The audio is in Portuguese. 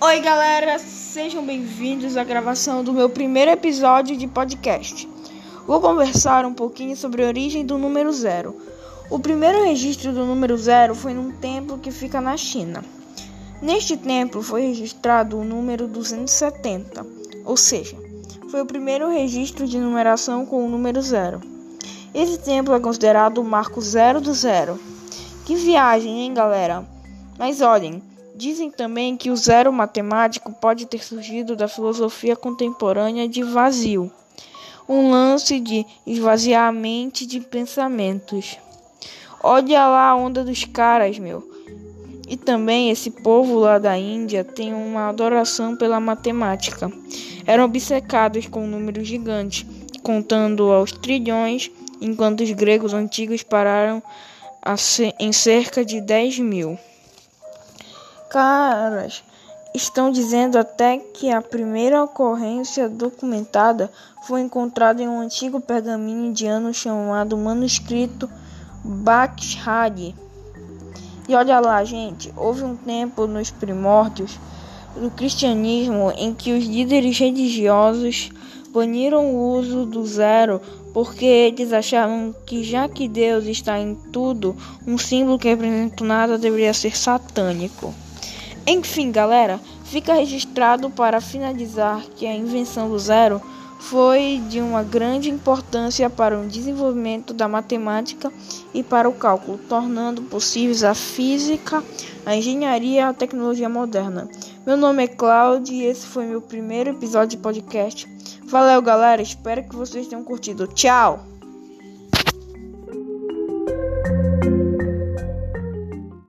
Oi, galera, sejam bem-vindos à gravação do meu primeiro episódio de podcast. Vou conversar um pouquinho sobre a origem do número zero. O primeiro registro do número zero foi num templo que fica na China. Neste templo foi registrado o número 270, ou seja, foi o primeiro registro de numeração com o número zero. Esse templo é considerado o marco zero do zero. Que viagem, hein, galera? Mas olhem, Dizem também que o zero matemático pode ter surgido da filosofia contemporânea de vazio, um lance de esvaziar a mente de pensamentos. Olha lá a onda dos caras, meu. E também esse povo lá da Índia tem uma adoração pela matemática. Eram obcecados com números gigantes, contando aos trilhões, enquanto os gregos antigos pararam em cerca de 10 mil caras estão dizendo até que a primeira ocorrência documentada foi encontrada em um antigo pergaminho indiano chamado Manuscrito Bakshari. E olha lá, gente, houve um tempo nos primórdios do cristianismo em que os líderes religiosos baniram o uso do zero porque eles achavam que já que Deus está em tudo, um símbolo que representa nada deveria ser satânico. Enfim, galera, fica registrado para finalizar que a invenção do zero foi de uma grande importância para o desenvolvimento da matemática e para o cálculo, tornando possíveis a física, a engenharia e a tecnologia moderna. Meu nome é Cláudio e esse foi meu primeiro episódio de podcast. Valeu, galera. Espero que vocês tenham curtido. Tchau!